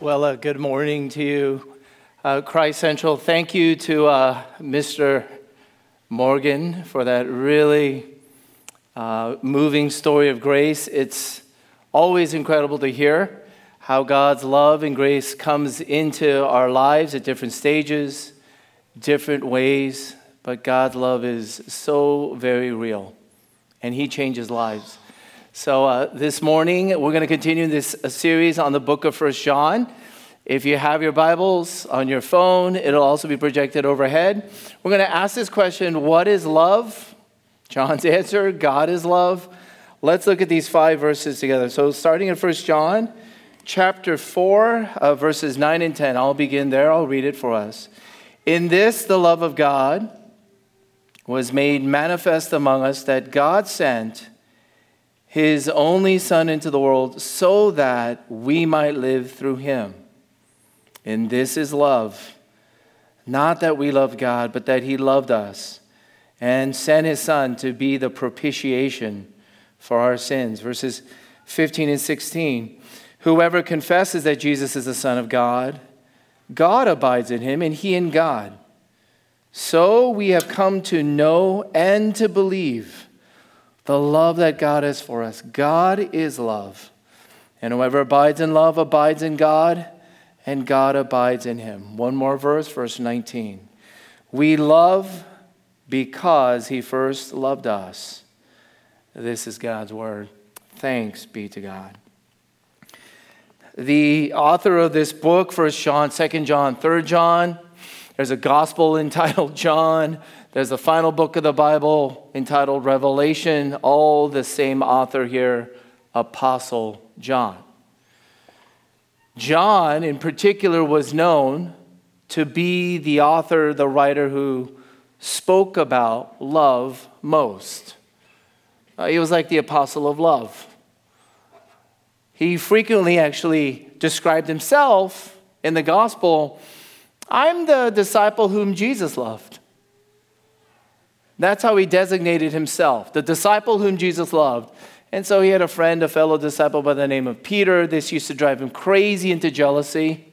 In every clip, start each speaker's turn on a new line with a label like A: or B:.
A: Well, uh, good morning to you, uh, Christ Central. Thank you to uh, Mr. Morgan for that really uh, moving story of grace. It's always incredible to hear how God's love and grace comes into our lives at different stages, different ways, but God's love is so very real, and He changes lives. So, uh, this morning, we're going to continue this series on the book of First John. If you have your Bibles on your phone, it'll also be projected overhead. We're going to ask this question What is love? John's answer God is love. Let's look at these five verses together. So, starting in First John chapter 4, uh, verses 9 and 10, I'll begin there. I'll read it for us. In this, the love of God was made manifest among us that God sent his only Son into the world so that we might live through him. And this is love. Not that we love God, but that he loved us and sent his Son to be the propitiation for our sins. Verses 15 and 16. Whoever confesses that Jesus is the Son of God, God abides in him, and he in God. So we have come to know and to believe the love that God has for us. God is love. And whoever abides in love abides in God, and God abides in him. One more verse, verse 19. We love because he first loved us. This is God's word. Thanks be to God. The author of this book, First John, Second John, Third John, there's a gospel entitled John. There's a final book of the Bible entitled Revelation, all the same author here, Apostle John. John, in particular, was known to be the author, the writer who spoke about love most. Uh, he was like the apostle of love. He frequently actually described himself in the gospel I'm the disciple whom Jesus loved. That's how he designated himself, the disciple whom Jesus loved. And so he had a friend, a fellow disciple by the name of Peter. This used to drive him crazy into jealousy.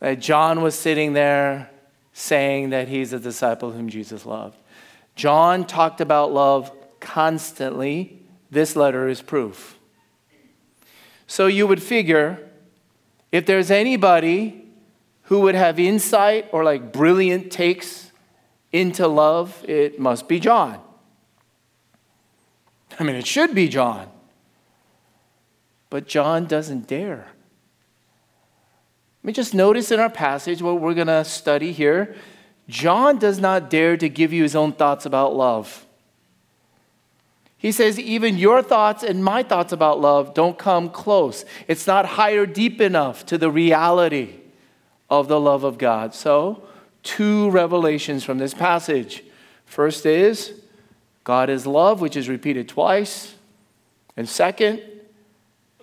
A: That John was sitting there saying that he's a disciple whom Jesus loved. John talked about love constantly. This letter is proof. So you would figure if there's anybody who would have insight or like brilliant takes into love, it must be John. I mean, it should be John. But John doesn't dare. I mean, just notice in our passage what we're going to study here. John does not dare to give you his own thoughts about love. He says, even your thoughts and my thoughts about love don't come close. It's not higher deep enough to the reality of the love of God. So, two revelations from this passage. First is God is love, which is repeated twice. And second,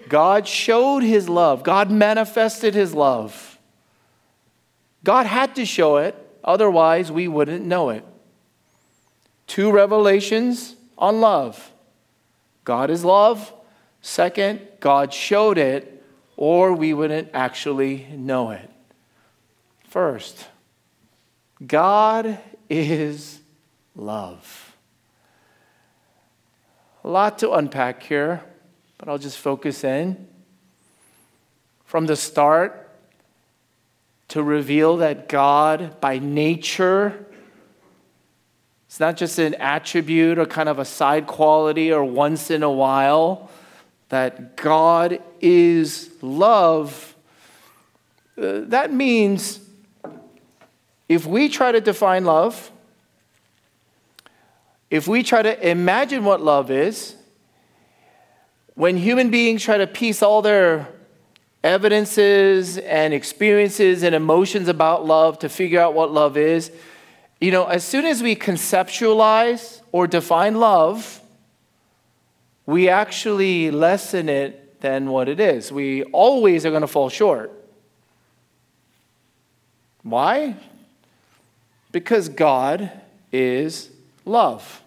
A: God showed his love, God manifested his love. God had to show it, otherwise, we wouldn't know it. Two revelations on love God is love. Second, God showed it, or we wouldn't actually know it. First, God is love. A lot to unpack here, but I'll just focus in. From the start, to reveal that God, by nature, it's not just an attribute or kind of a side quality or once in a while, that God is love. Uh, that means if we try to define love, if we try to imagine what love is, when human beings try to piece all their evidences and experiences and emotions about love to figure out what love is, you know, as soon as we conceptualize or define love, we actually lessen it than what it is. We always are going to fall short. Why? Because God is love.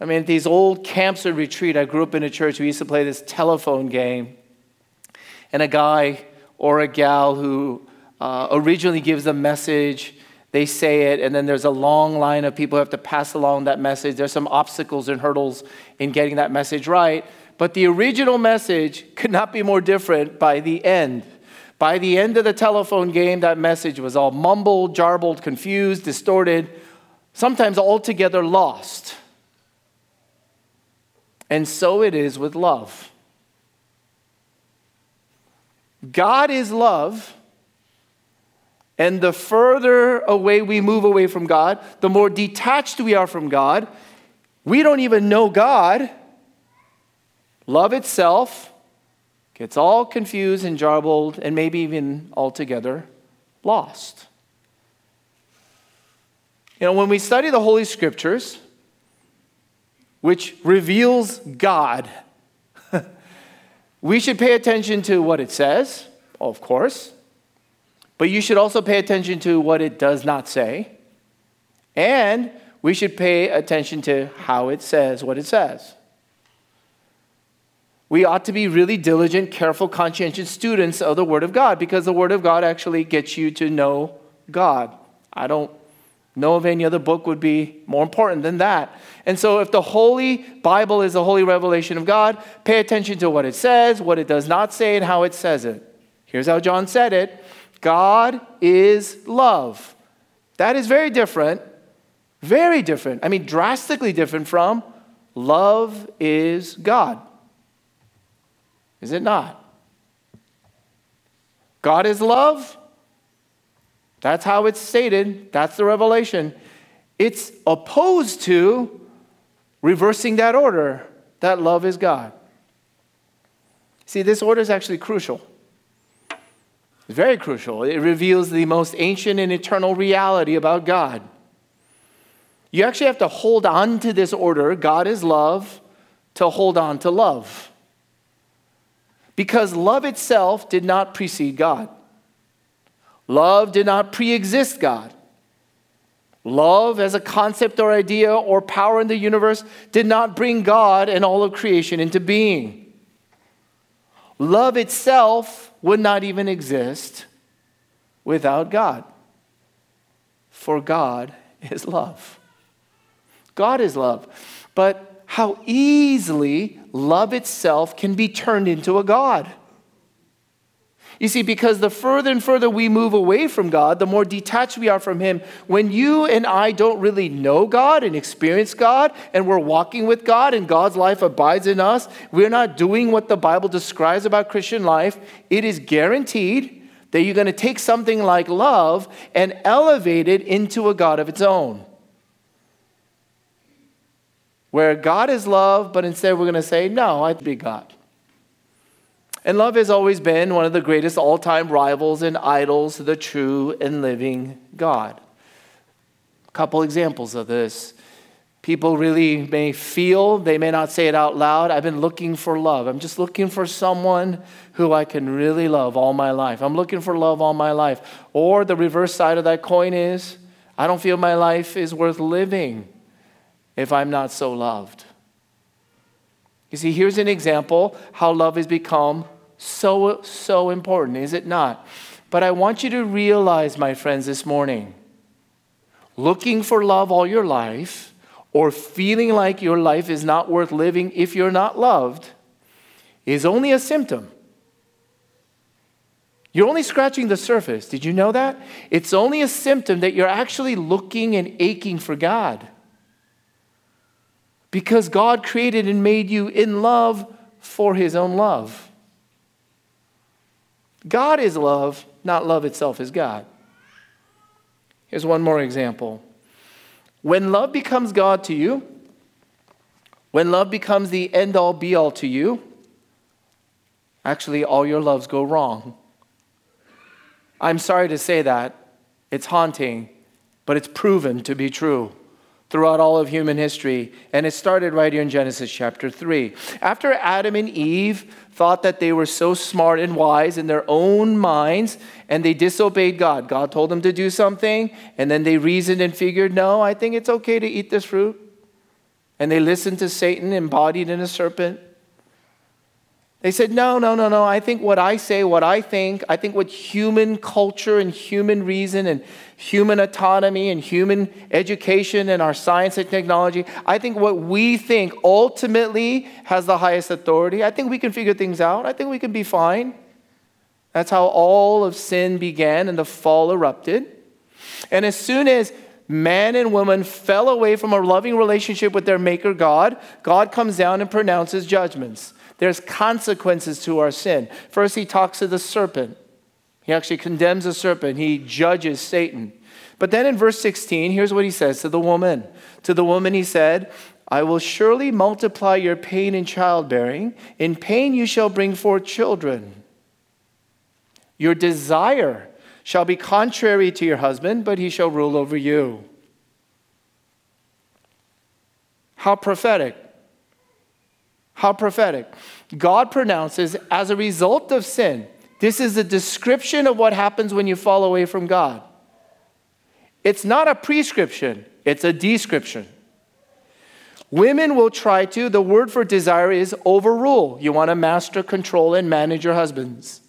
A: I mean, at these old camps and retreat, I grew up in a church, we used to play this telephone game. and a guy or a gal who uh, originally gives a message. They say it, and then there's a long line of people who have to pass along that message. There's some obstacles and hurdles in getting that message right. But the original message could not be more different by the end. By the end of the telephone game, that message was all mumbled, jarbled, confused, distorted, sometimes altogether lost. And so it is with love. God is love. And the further away we move away from God, the more detached we are from God. We don't even know God. Love itself gets all confused and jarbled and maybe even altogether lost. You know, when we study the Holy Scriptures, which reveals God, we should pay attention to what it says, of course, but you should also pay attention to what it does not say. And we should pay attention to how it says what it says. We ought to be really diligent, careful, conscientious students of the Word of God because the Word of God actually gets you to know God. I don't know of any other book would be more important than that. And so, if the Holy Bible is the holy revelation of God, pay attention to what it says, what it does not say, and how it says it. Here's how John said it God is love. That is very different, very different. I mean, drastically different from love is God. Is it not? God is love. That's how it's stated. That's the revelation. It's opposed to reversing that order that love is God. See, this order is actually crucial. It's very crucial. It reveals the most ancient and eternal reality about God. You actually have to hold on to this order God is love to hold on to love because love itself did not precede God. Love did not pre exist God. Love, as a concept or idea or power in the universe, did not bring God and all of creation into being. Love itself would not even exist without God. For God is love. God is love. But how easily love itself can be turned into a God. You see, because the further and further we move away from God, the more detached we are from Him. When you and I don't really know God and experience God, and we're walking with God, and God's life abides in us, we're not doing what the Bible describes about Christian life, it is guaranteed that you're going to take something like love and elevate it into a God of its own where God is love, but instead we're going to say, no, I'd be God. And love has always been one of the greatest all time rivals and idols to the true and living God. A couple examples of this. People really may feel, they may not say it out loud, I've been looking for love. I'm just looking for someone who I can really love all my life. I'm looking for love all my life. Or the reverse side of that coin is, I don't feel my life is worth living if I'm not so loved? You see, here's an example how love has become so, so important, is it not? But I want you to realize, my friends, this morning looking for love all your life or feeling like your life is not worth living if you're not loved is only a symptom. You're only scratching the surface. Did you know that? It's only a symptom that you're actually looking and aching for God because God created and made you in love for his own love. God is love, not love itself is God. Here's one more example. When love becomes God to you, when love becomes the end all be all to you, actually all your loves go wrong. I'm sorry to say that. It's haunting, but it's proven to be true throughout all of human history. And it started right here in Genesis chapter 3. After Adam and Eve thought that they were so smart and wise in their own minds, and they disobeyed God, God told them to do something, and then they reasoned and figured, no, I think it's okay to eat this fruit. And they listened to Satan embodied in a serpent. They said, no, no, no, no. I think what I say, what I think, I think what human culture and human reason and human autonomy and human education and our science and technology, I think what we think ultimately has the highest authority. I think we can figure things out. I think we can be fine. That's how all of sin began and the fall erupted. And as soon as man and woman fell away from a loving relationship with their maker God, God comes down and pronounces judgments. There's consequences to our sin. First, he talks to the serpent. He actually condemns the serpent, he judges Satan. But then in verse 16, here's what he says to the woman. To the woman, he said, I will surely multiply your pain in childbearing. In pain, you shall bring forth children. Your desire shall be contrary to your husband, but he shall rule over you. How prophetic. How prophetic. God pronounces as a result of sin. This is a description of what happens when you fall away from God. It's not a prescription, it's a description. Women will try to, the word for desire is overrule. You want to master, control, and manage your husbands.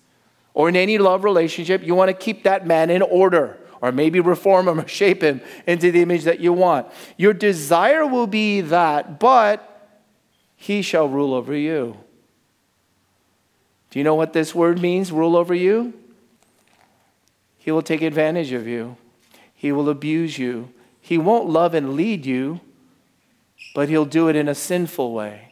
A: Or in any love relationship, you want to keep that man in order, or maybe reform him or shape him into the image that you want. Your desire will be that, but he shall rule over you. Do you know what this word means, rule over you? He will take advantage of you. He will abuse you. He won't love and lead you, but he'll do it in a sinful way.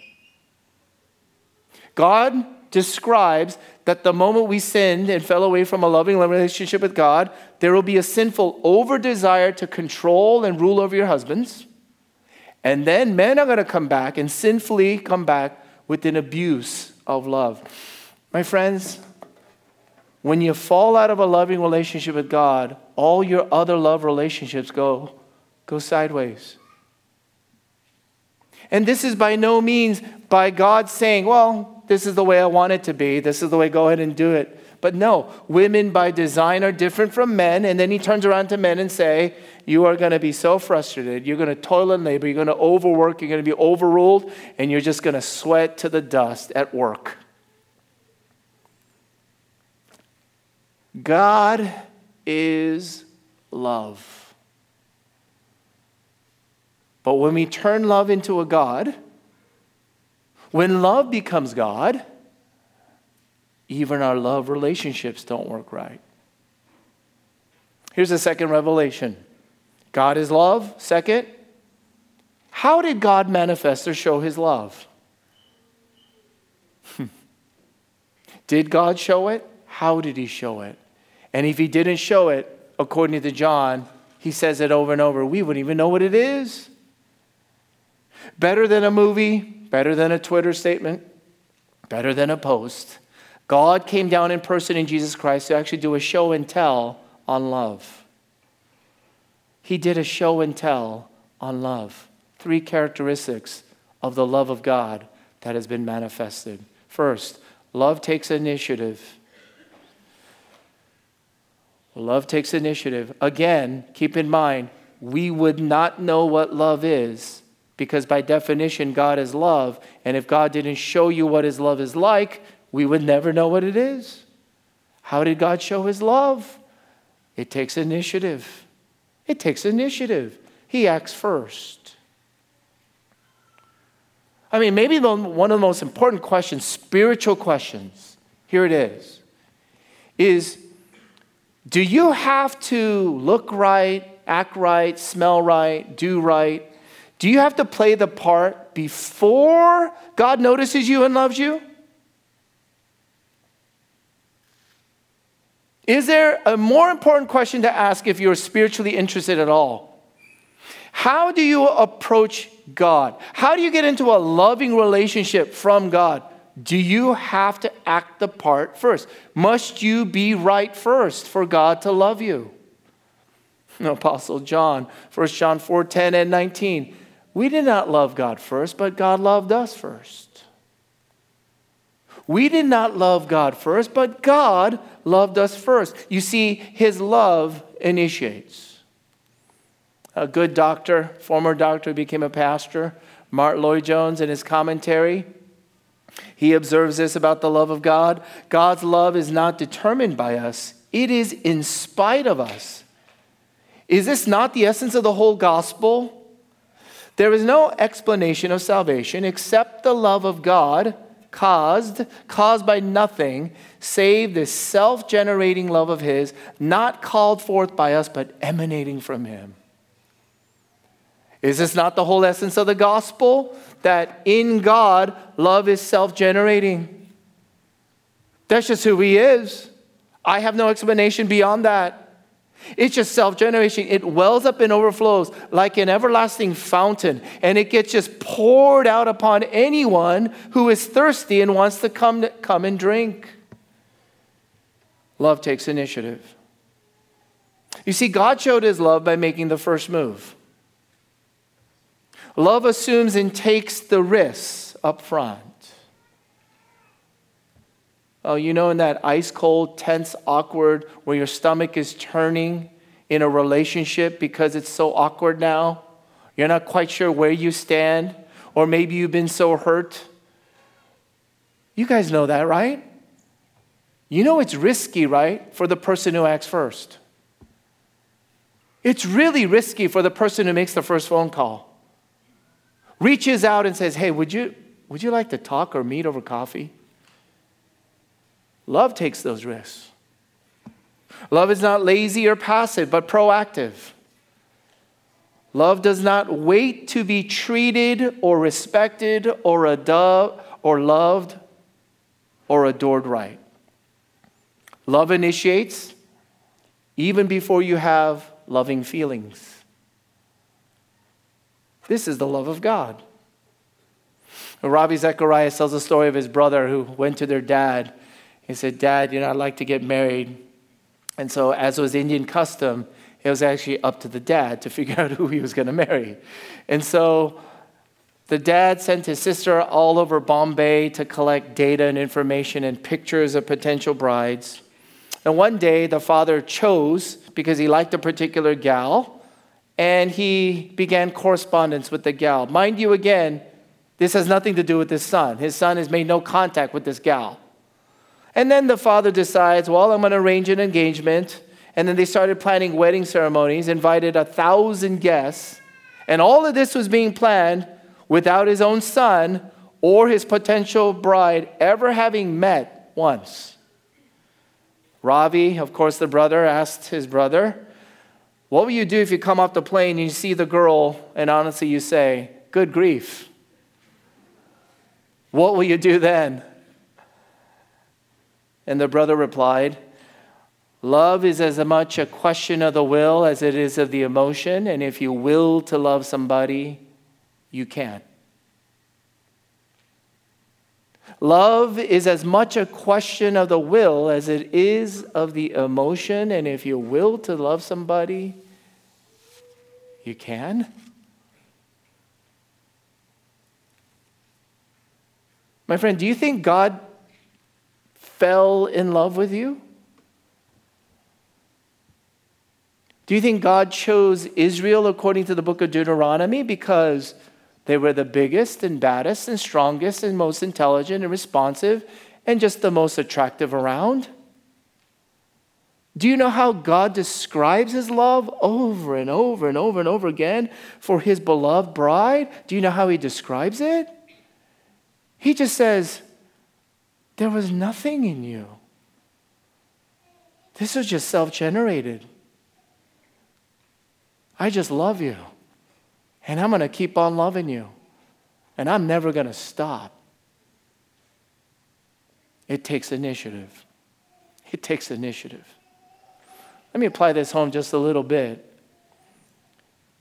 A: God describes that the moment we sinned and fell away from a loving relationship with God, there will be a sinful over desire to control and rule over your husbands. And then men are going to come back and sinfully come back with an abuse of love. My friends, when you fall out of a loving relationship with God, all your other love relationships go, go sideways. And this is by no means by God saying, well, this is the way I want it to be. This is the way, go ahead and do it. But no, women by design are different from men. And then he turns around to men and say, you are going to be so frustrated. You're going to toil and labor. You're going to overwork. You're going to be overruled. And you're just going to sweat to the dust at work. God is love. But when we turn love into a God, when love becomes God, even our love relationships don't work right. Here's the second revelation God is love. Second, how did God manifest or show his love? did God show it? How did he show it? And if he didn't show it, according to John, he says it over and over, we wouldn't even know what it is. Better than a movie, better than a Twitter statement, better than a post God came down in person in Jesus Christ to actually do a show and tell on love. He did a show and tell on love. Three characteristics of the love of God that has been manifested. First, love takes initiative. Love takes initiative. Again, keep in mind, we would not know what love is because, by definition, God is love. And if God didn't show you what His love is like, we would never know what it is. How did God show his love? It takes initiative. It takes initiative. He acts first. I mean, maybe the, one of the most important questions, spiritual questions, here it is, is do you have to look right, act right, smell right, do right? Do you have to play the part before God notices you and loves you? Is there a more important question to ask if you're spiritually interested at all? How do you approach God? How do you get into a loving relationship from God? Do you have to act the part first? Must you be right first for God to love you? Apostle John, 1 John 4 10 and 19. We did not love God first, but God loved us first. We did not love God first, but God loved us first. You see, his love initiates. A good doctor, former doctor, became a pastor, Martyn Lloyd-Jones, in his commentary, He observes this about the love of God. God's love is not determined by us, it is in spite of us. Is this not the essence of the whole gospel? There is no explanation of salvation except the love of God caused caused by nothing save this self-generating love of his not called forth by us but emanating from him. Is this not the whole essence of the gospel that in God love is self-generating? That's just who he is. I have no explanation beyond that. It's just self generation. It wells up and overflows like an everlasting fountain, and it gets just poured out upon anyone who is thirsty and wants to come, come and drink. Love takes initiative. You see, God showed his love by making the first move. Love assumes and takes the risks up front. Oh, you know, in that ice cold, tense, awkward, where your stomach is turning in a relationship because it's so awkward now? You're not quite sure where you stand, or maybe you've been so hurt. You guys know that, right? You know it's risky, right, for the person who acts first. It's really risky for the person who makes the first phone call. Reaches out and says, Hey, would you, would you like to talk or meet over coffee? Love takes those risks. Love is not lazy or passive, but proactive. Love does not wait to be treated or respected or adored or loved or adored right. Love initiates even before you have loving feelings. This is the love of God. Ravi Zacharias tells a story of his brother who went to their dad he said, Dad, you know, I'd like to get married. And so, as was Indian custom, it was actually up to the dad to figure out who he was going to marry. And so, the dad sent his sister all over Bombay to collect data and information and pictures of potential brides. And one day, the father chose, because he liked a particular gal, and he began correspondence with the gal. Mind you, again, this has nothing to do with his son. His son has made no contact with this gal. And then the father decides, well, I'm going to arrange an engagement. And then they started planning wedding ceremonies, invited a thousand guests. And all of this was being planned without his own son or his potential bride ever having met once. Ravi, of course, the brother, asked his brother, What will you do if you come off the plane and you see the girl and honestly you say, Good grief? What will you do then? And the brother replied, Love is as much a question of the will as it is of the emotion, and if you will to love somebody, you can. Love is as much a question of the will as it is of the emotion, and if you will to love somebody, you can. My friend, do you think God fell in love with you? Do you think God chose Israel according to the book of Deuteronomy because they were the biggest and baddest and strongest and most intelligent and responsive and just the most attractive around? Do you know how God describes his love over and over and over and over again for his beloved bride? Do you know how he describes it? He just says, there was nothing in you. This was just self generated. I just love you. And I'm going to keep on loving you. And I'm never going to stop. It takes initiative. It takes initiative. Let me apply this home just a little bit.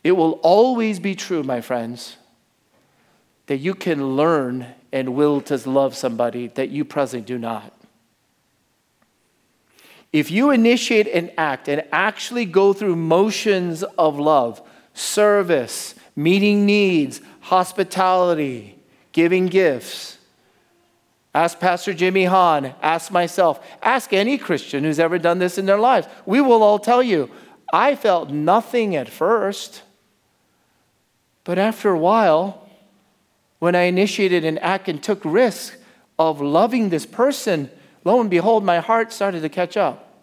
A: It will always be true, my friends, that you can learn and will to love somebody that you presently do not. If you initiate an act and actually go through motions of love, service, meeting needs, hospitality, giving gifts, ask Pastor Jimmy Hahn, ask myself, ask any Christian who's ever done this in their lives. We will all tell you, I felt nothing at first, but after a while, when I initiated an act and took risk of loving this person, lo and behold, my heart started to catch up.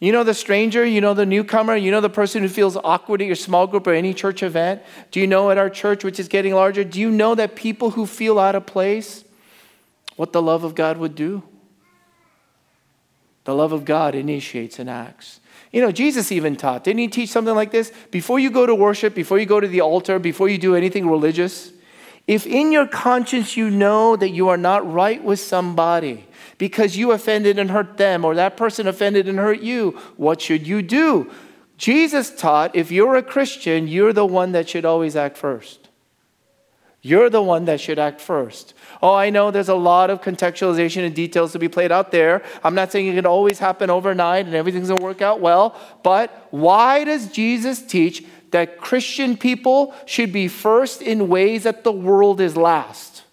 A: You know the stranger, you know the newcomer, you know the person who feels awkward at your small group or any church event? Do you know at our church, which is getting larger, do you know that people who feel out of place, what the love of God would do? The love of God initiates and acts. You know, Jesus even taught, didn't he teach something like this? Before you go to worship, before you go to the altar, before you do anything religious, if in your conscience you know that you are not right with somebody because you offended and hurt them, or that person offended and hurt you, what should you do? Jesus taught if you're a Christian, you're the one that should always act first. You're the one that should act first. Oh, I know there's a lot of contextualization and details to be played out there. I'm not saying it can always happen overnight and everything's going to work out well, but why does Jesus teach that Christian people should be first in ways that the world is last.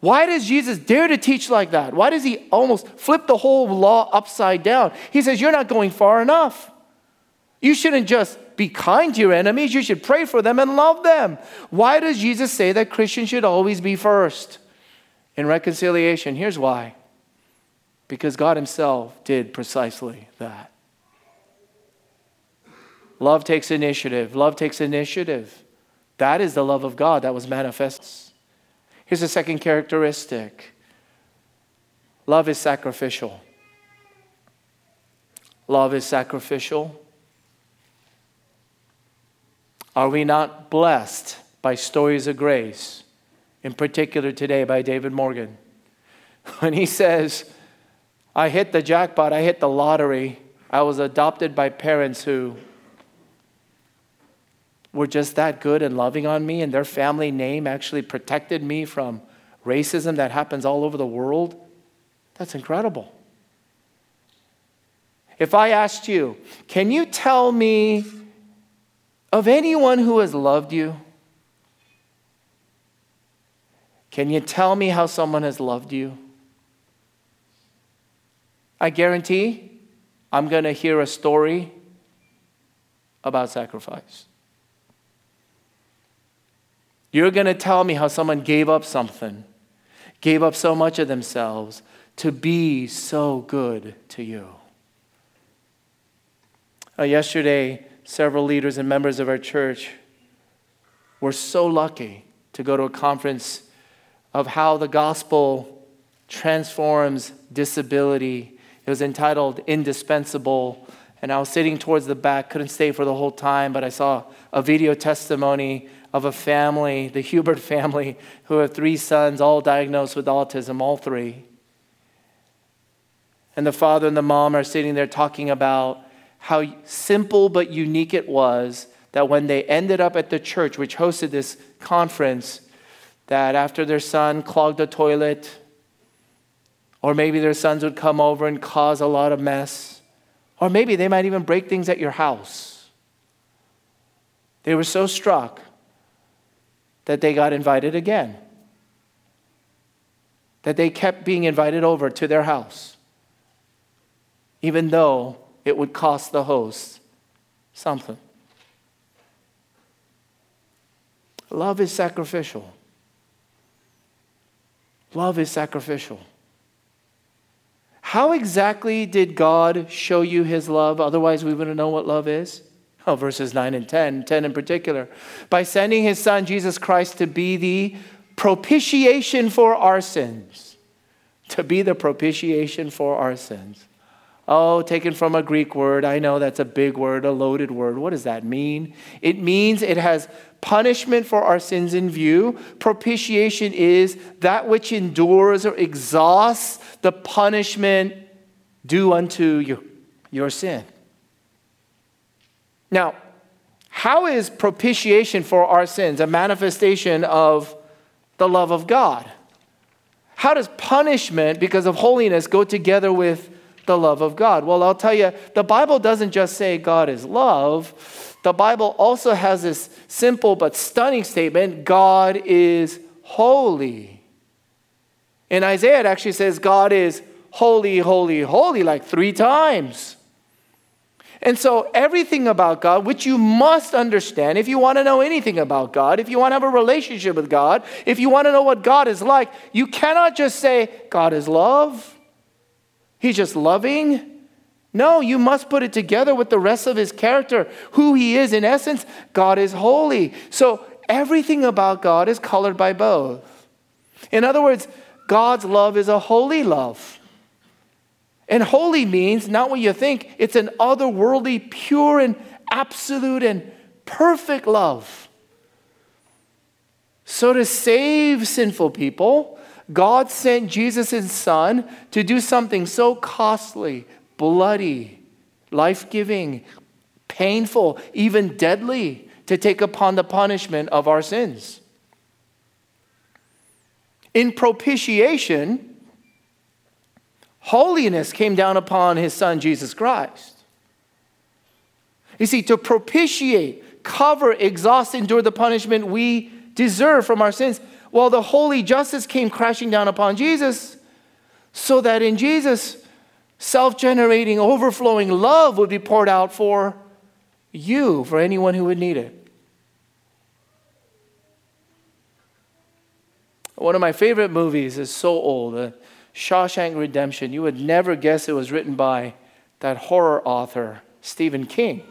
A: Why does Jesus dare to teach like that? Why does he almost flip the whole law upside down? He says, You're not going far enough. You shouldn't just be kind to your enemies, you should pray for them and love them. Why does Jesus say that Christians should always be first in reconciliation? Here's why because God Himself did precisely that. Love takes initiative. Love takes initiative. That is the love of God that was manifest. Here's a second characteristic love is sacrificial. Love is sacrificial. Are we not blessed by stories of grace, in particular today by David Morgan? When he says, I hit the jackpot, I hit the lottery, I was adopted by parents who were just that good and loving on me, and their family name actually protected me from racism that happens all over the world, that's incredible. If I asked you, can you tell me of anyone who has loved you? Can you tell me how someone has loved you? I guarantee I'm going to hear a story about sacrifice. You're going to tell me how someone gave up something, gave up so much of themselves to be so good to you. Uh, yesterday, several leaders and members of our church were so lucky to go to a conference of how the gospel transforms disability. It was entitled Indispensable. And I was sitting towards the back, couldn't stay for the whole time, but I saw a video testimony of a family, the Hubert family, who have three sons, all diagnosed with autism, all three. And the father and the mom are sitting there talking about how simple but unique it was that when they ended up at the church, which hosted this conference, that after their son clogged the toilet, or maybe their sons would come over and cause a lot of mess, or maybe they might even break things at your house. They were so struck that they got invited again. That they kept being invited over to their house, even though it would cost the host something. Love is sacrificial. Love is sacrificial. How exactly did God show you his love? Otherwise, we wouldn't know what love is. Oh, verses 9 and 10, 10 in particular. By sending his son, Jesus Christ, to be the propitiation for our sins. To be the propitiation for our sins. Oh, taken from a Greek word. I know that's a big word, a loaded word. What does that mean? It means it has punishment for our sins in view. Propitiation is that which endures or exhausts the punishment due unto you, your sin. Now, how is propitiation for our sins a manifestation of the love of God? How does punishment because of holiness go together with the love of God? Well, I'll tell you, the Bible doesn't just say God is love. The Bible also has this simple but stunning statement God is holy. In Isaiah, it actually says God is holy, holy, holy, like three times. And so, everything about God, which you must understand if you want to know anything about God, if you want to have a relationship with God, if you want to know what God is like, you cannot just say, God is love, He's just loving. No, you must put it together with the rest of His character, who He is in essence. God is holy. So, everything about God is colored by both. In other words, God's love is a holy love. And holy means not what you think, it's an otherworldly, pure, and absolute and perfect love. So, to save sinful people, God sent Jesus, his son, to do something so costly, bloody, life giving, painful, even deadly, to take upon the punishment of our sins. In propitiation, holiness came down upon his son, Jesus Christ. You see, to propitiate, cover, exhaust, endure the punishment we deserve from our sins, well, the holy justice came crashing down upon Jesus so that in Jesus, self generating, overflowing love would be poured out for you, for anyone who would need it. One of my favorite movies is so old. Uh, Shawshank Redemption, you would never guess it was written by that horror author, Stephen King.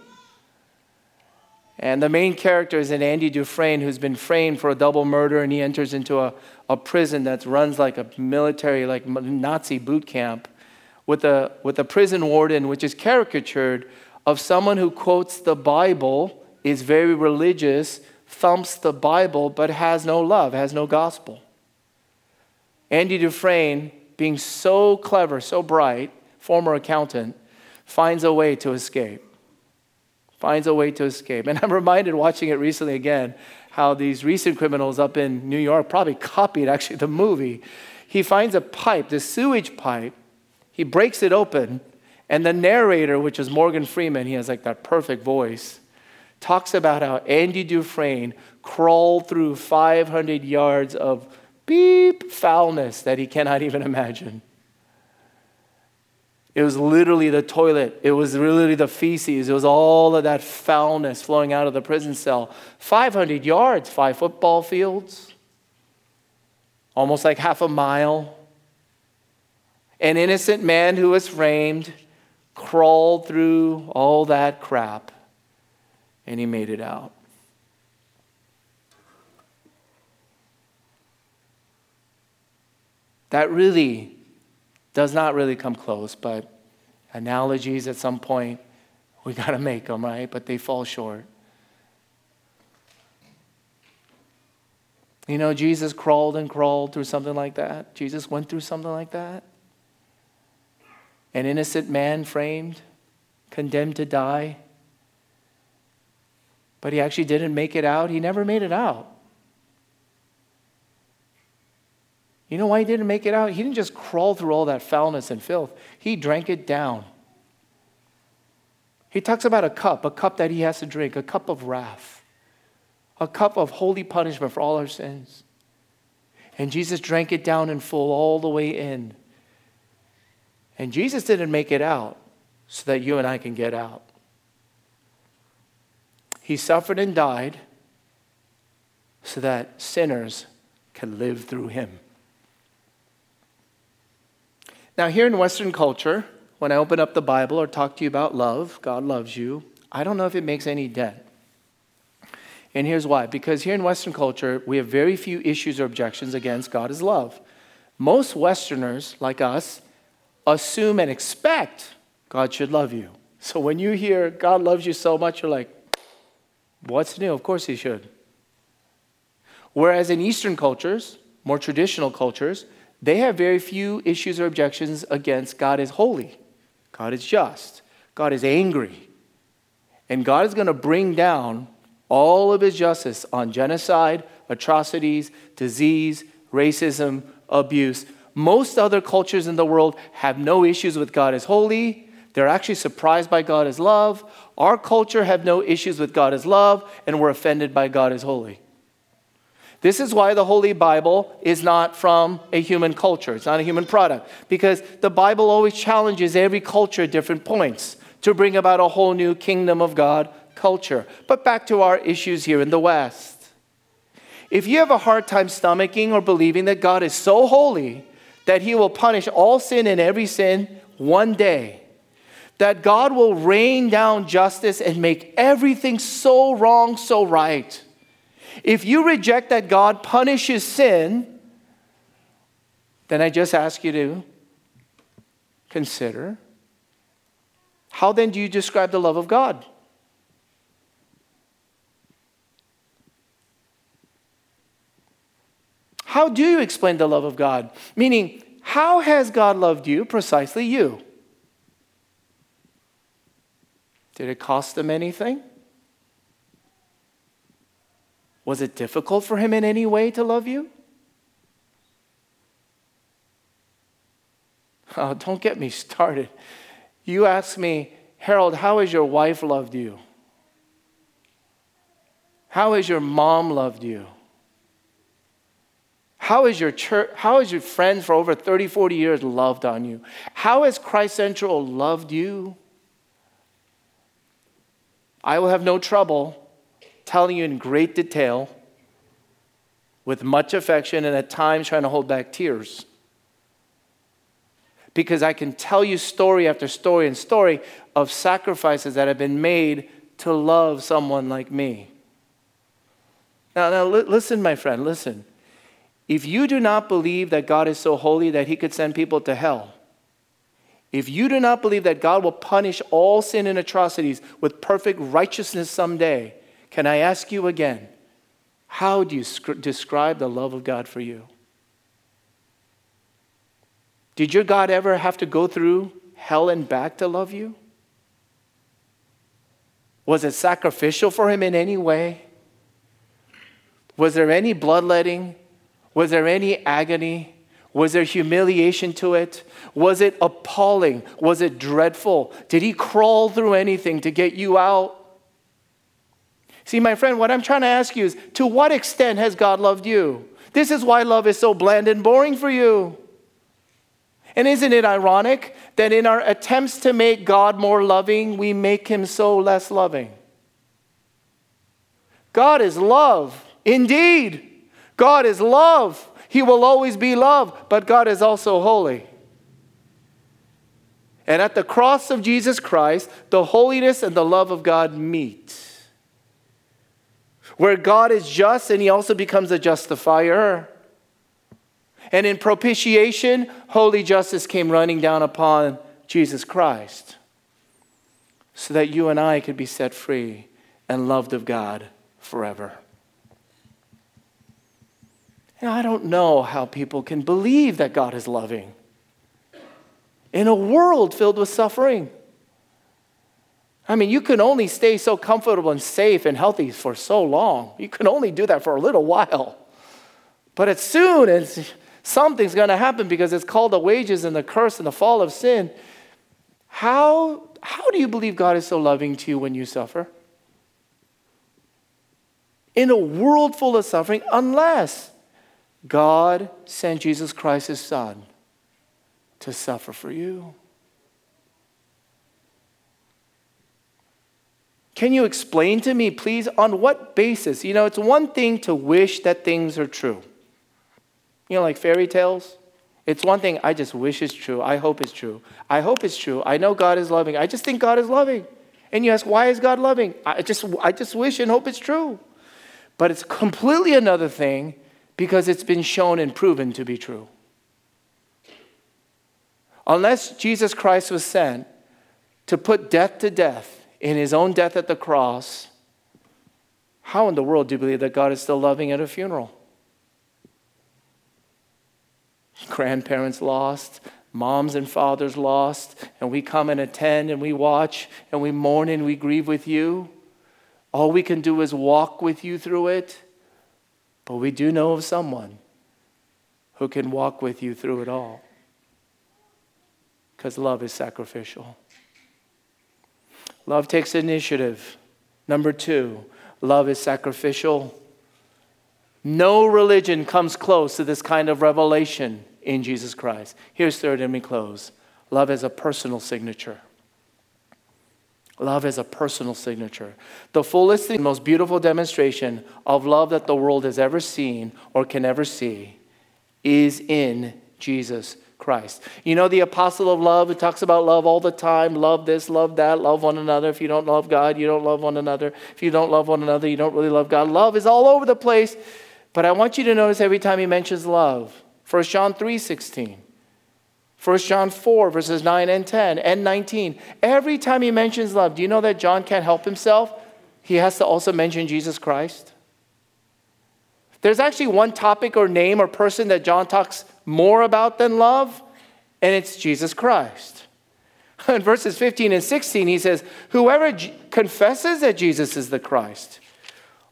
A: And the main character is an Andy Dufresne who's been framed for a double murder, and he enters into a, a prison that runs like a military, like Nazi boot camp, with a, with a prison warden, which is caricatured of someone who quotes the Bible, is very religious, thumps the Bible, but has no love, has no gospel. Andy Dufresne being so clever, so bright, former accountant, finds a way to escape. Finds a way to escape. And I'm reminded watching it recently again how these recent criminals up in New York probably copied actually the movie. He finds a pipe, the sewage pipe, he breaks it open, and the narrator, which is Morgan Freeman, he has like that perfect voice, talks about how Andy Dufresne crawled through 500 yards of beep foulness that he cannot even imagine. It was literally the toilet. It was literally the feces. It was all of that foulness flowing out of the prison cell. 500 yards, five football fields, almost like half a mile. An innocent man who was framed crawled through all that crap and he made it out. that really does not really come close, but analogies at some point, we got to make them, right? But they fall short. You know, Jesus crawled and crawled through something like that. Jesus went through something like that. An innocent man framed, condemned to die. But he actually didn't make it out. He never made it out. You know why he didn't make it out? He didn't just crawl through all that foulness and filth, he drank it down. He talks about a cup, a cup that he has to drink, a cup of wrath, a cup of holy punishment for all our sins. And Jesus drank it down in full all the way in. And Jesus didn't make it out so that you and I can get out. He suffered and died so that sinners can live through him. Now, here in Western culture, when I open up the Bible or talk to you about love, God loves you, I don't know if it makes any dent. And here's why because here in Western culture, we have very few issues or objections against God is love. Most Westerners, like us, assume and expect God should love you. So when you hear God loves you so much, you're like, what's new? Of course He should. Whereas in Eastern cultures, more traditional cultures, they have very few issues or objections against God is holy, God is just, God is angry. And God is going to bring down all of his justice on genocide, atrocities, disease, racism, abuse. Most other cultures in the world have no issues with God as holy. They're actually surprised by God as love. Our culture have no issues with God as love, and we're offended by God as holy. This is why the Holy Bible is not from a human culture. It's not a human product. Because the Bible always challenges every culture at different points to bring about a whole new kingdom of God culture. But back to our issues here in the West. If you have a hard time stomaching or believing that God is so holy that he will punish all sin and every sin one day, that God will rain down justice and make everything so wrong so right. If you reject that God punishes sin, then I just ask you to consider how then do you describe the love of God? How do you explain the love of God? Meaning, how has God loved you, precisely you? Did it cost him anything? Was it difficult for him in any way to love you? Oh, don't get me started. You ask me, Harold, how has your wife loved you? How has your mom loved you? How has your church, how has your friends for over 30, 40 years loved on you? How has Christ Central loved you? I will have no trouble telling you in great detail, with much affection, and at times trying to hold back tears. Because I can tell you story after story and story of sacrifices that have been made to love someone like me. Now, now li- listen, my friend, listen. If you do not believe that God is so holy that he could send people to hell, if you do not believe that God will punish all sin and atrocities with perfect righteousness someday, can I ask you again, how do you sc- describe the love of God for you? Did your God ever have to go through hell and back to love you? Was it sacrificial for him in any way? Was there any bloodletting? Was there any agony? Was there humiliation to it? Was it appalling? Was it dreadful? Did he crawl through anything to get you out? See, my friend, what I'm trying to ask you is to what extent has God loved you? This is why love is so bland and boring for you. And isn't it ironic that in our attempts to make God more loving, we make him so less loving? God is love. Indeed, God is love. He will always be love, but God is also holy. And at the cross of Jesus Christ, the holiness and the love of God meet. Where God is just and he also becomes a justifier. And in propitiation, holy justice came running down upon Jesus Christ so that you and I could be set free and loved of God forever. And I don't know how people can believe that God is loving in a world filled with suffering. I mean, you can only stay so comfortable and safe and healthy for so long. You can only do that for a little while. But as soon as something's going to happen because it's called the wages and the curse and the fall of sin, how, how do you believe God is so loving to you when you suffer? In a world full of suffering, unless God sent Jesus Christ, his Son, to suffer for you. Can you explain to me, please, on what basis? You know, it's one thing to wish that things are true. You know, like fairy tales. It's one thing, I just wish is true. I hope it's true. I hope it's true. I know God is loving. I just think God is loving. And you ask, why is God loving? I just, I just wish and hope it's true. But it's completely another thing because it's been shown and proven to be true. Unless Jesus Christ was sent to put death to death in his own death at the cross, how in the world do you believe that God is still loving at a funeral? Grandparents lost, moms and fathers lost, and we come and attend and we watch and we mourn and we grieve with you. All we can do is walk with you through it. But we do know of someone who can walk with you through it all. Because love is sacrificial. Love takes initiative. Number two, love is sacrificial. No religion comes close to this kind of revelation in Jesus Christ. Here's third, and we close. Love is a personal signature. Love is a personal signature. The fullest and most beautiful demonstration of love that the world has ever seen or can ever see is in Jesus Christ. You know, the apostle of love who talks about love all the time love this, love that, love one another. If you don't love God, you don't love one another. If you don't love one another, you don't really love God. Love is all over the place. But I want you to notice every time he mentions love. 1 John 3 16. 1 John 4, verses 9 and 10 and 19. Every time he mentions love, do you know that John can't help himself? He has to also mention Jesus Christ. There's actually one topic or name or person that John talks more about than love, and it's Jesus Christ. In verses 15 and 16, he says, Whoever confesses that Jesus is the Christ,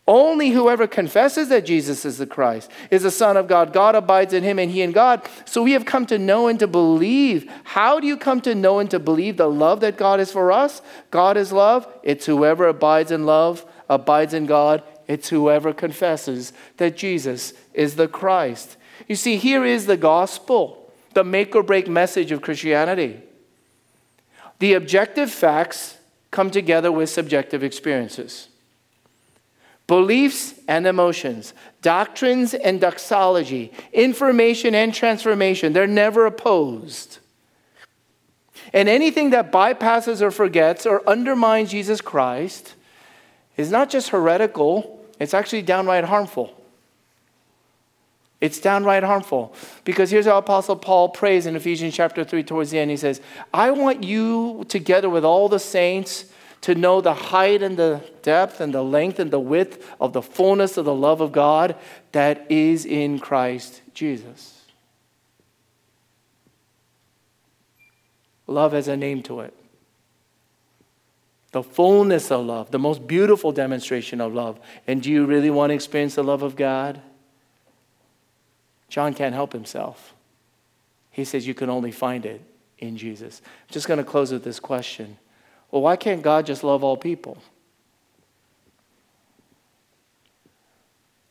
A: only whoever confesses that Jesus is the Christ is the Son of God. God abides in him and he in God. So we have come to know and to believe. How do you come to know and to believe the love that God is for us? God is love. It's whoever abides in love, abides in God. It's whoever confesses that Jesus is the Christ. You see, here is the gospel, the make or break message of Christianity. The objective facts come together with subjective experiences. Beliefs and emotions, doctrines and doxology, information and transformation, they're never opposed. And anything that bypasses or forgets or undermines Jesus Christ is not just heretical, it's actually downright harmful. It's downright harmful. Because here's how Apostle Paul prays in Ephesians chapter 3 towards the end. He says, I want you together with all the saints to know the height and the depth and the length and the width of the fullness of the love of God that is in Christ Jesus. Love has a name to it. The fullness of love, the most beautiful demonstration of love. And do you really want to experience the love of God? John can't help himself. He says you can only find it in Jesus. I'm just going to close with this question well, why can't God just love all people?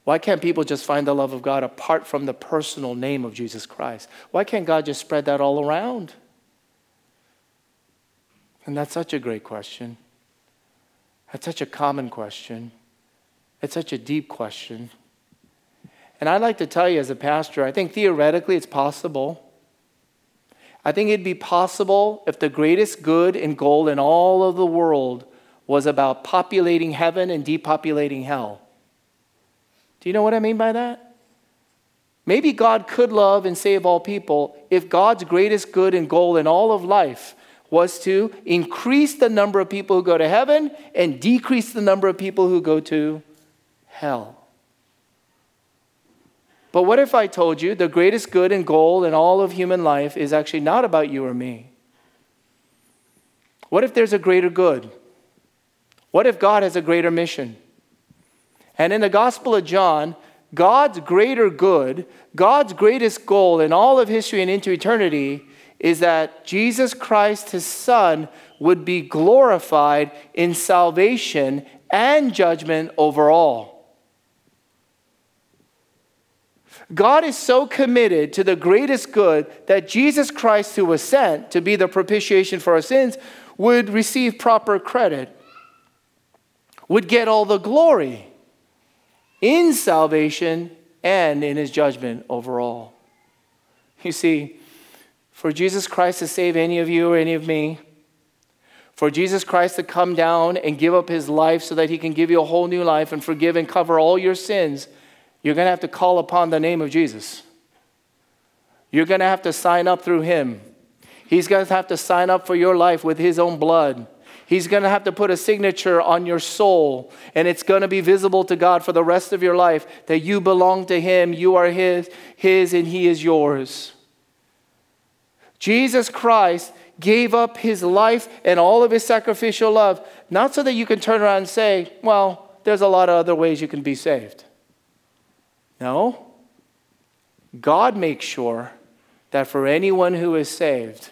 A: Why can't people just find the love of God apart from the personal name of Jesus Christ? Why can't God just spread that all around? And that's such a great question. That's such a common question. It's such a deep question. And I'd like to tell you, as a pastor, I think theoretically it's possible. I think it'd be possible if the greatest good and goal in all of the world was about populating heaven and depopulating hell. Do you know what I mean by that? Maybe God could love and save all people if God's greatest good and goal in all of life was to increase the number of people who go to heaven and decrease the number of people who go to hell. But what if I told you the greatest good and goal in all of human life is actually not about you or me? What if there's a greater good? What if God has a greater mission? And in the Gospel of John, God's greater good, God's greatest goal in all of history and into eternity is that Jesus Christ, his Son, would be glorified in salvation and judgment over all. God is so committed to the greatest good that Jesus Christ, who was sent to be the propitiation for our sins, would receive proper credit, would get all the glory in salvation and in his judgment overall. You see, for Jesus Christ to save any of you or any of me, for Jesus Christ to come down and give up his life so that he can give you a whole new life and forgive and cover all your sins you're going to have to call upon the name of Jesus. You're going to have to sign up through Him. He's going to have to sign up for your life with His own blood. He's going to have to put a signature on your soul, and it's going to be visible to God for the rest of your life that you belong to Him, you are His, His, and He is yours. Jesus Christ gave up His life and all of His sacrificial love, not so that you can turn around and say, Well, there's a lot of other ways you can be saved. No. God makes sure that for anyone who is saved,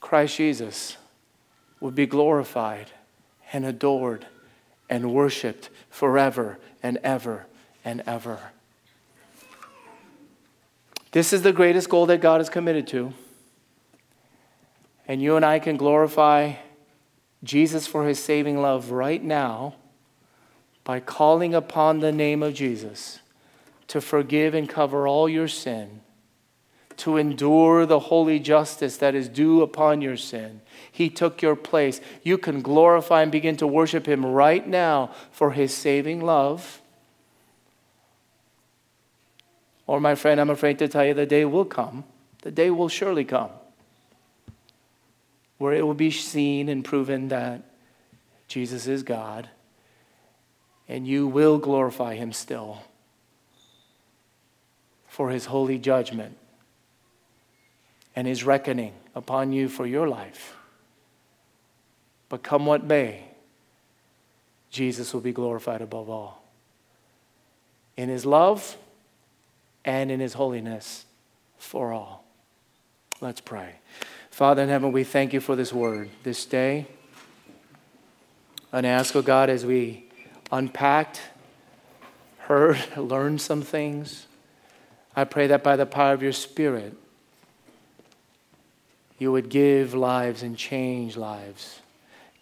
A: Christ Jesus would be glorified and adored and worshiped forever and ever and ever. This is the greatest goal that God is committed to. And you and I can glorify Jesus for his saving love right now by calling upon the name of Jesus to forgive and cover all your sin, to endure the holy justice that is due upon your sin. He took your place. You can glorify and begin to worship him right now for his saving love. Or, my friend, I'm afraid to tell you the day will come. The day will surely come where it will be seen and proven that Jesus is God, and you will glorify him still for his holy judgment and his reckoning upon you for your life. But come what may, Jesus will be glorified above all. In his love and in his holiness for all. Let's pray. Father in heaven, we thank you for this word this day. And ask, oh God, as we unpacked, heard, learned some things, I pray that by the power of your Spirit, you would give lives and change lives.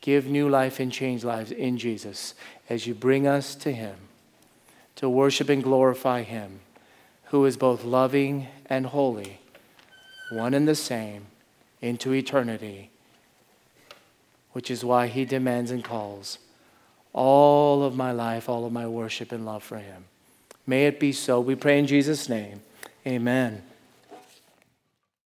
A: Give new life and change lives in Jesus as you bring us to Him to worship and glorify Him, who is both loving and holy, one and the same into eternity, which is why he demands and calls all of my life, all of my worship and love for him. May it be so. We pray in Jesus' name. Amen.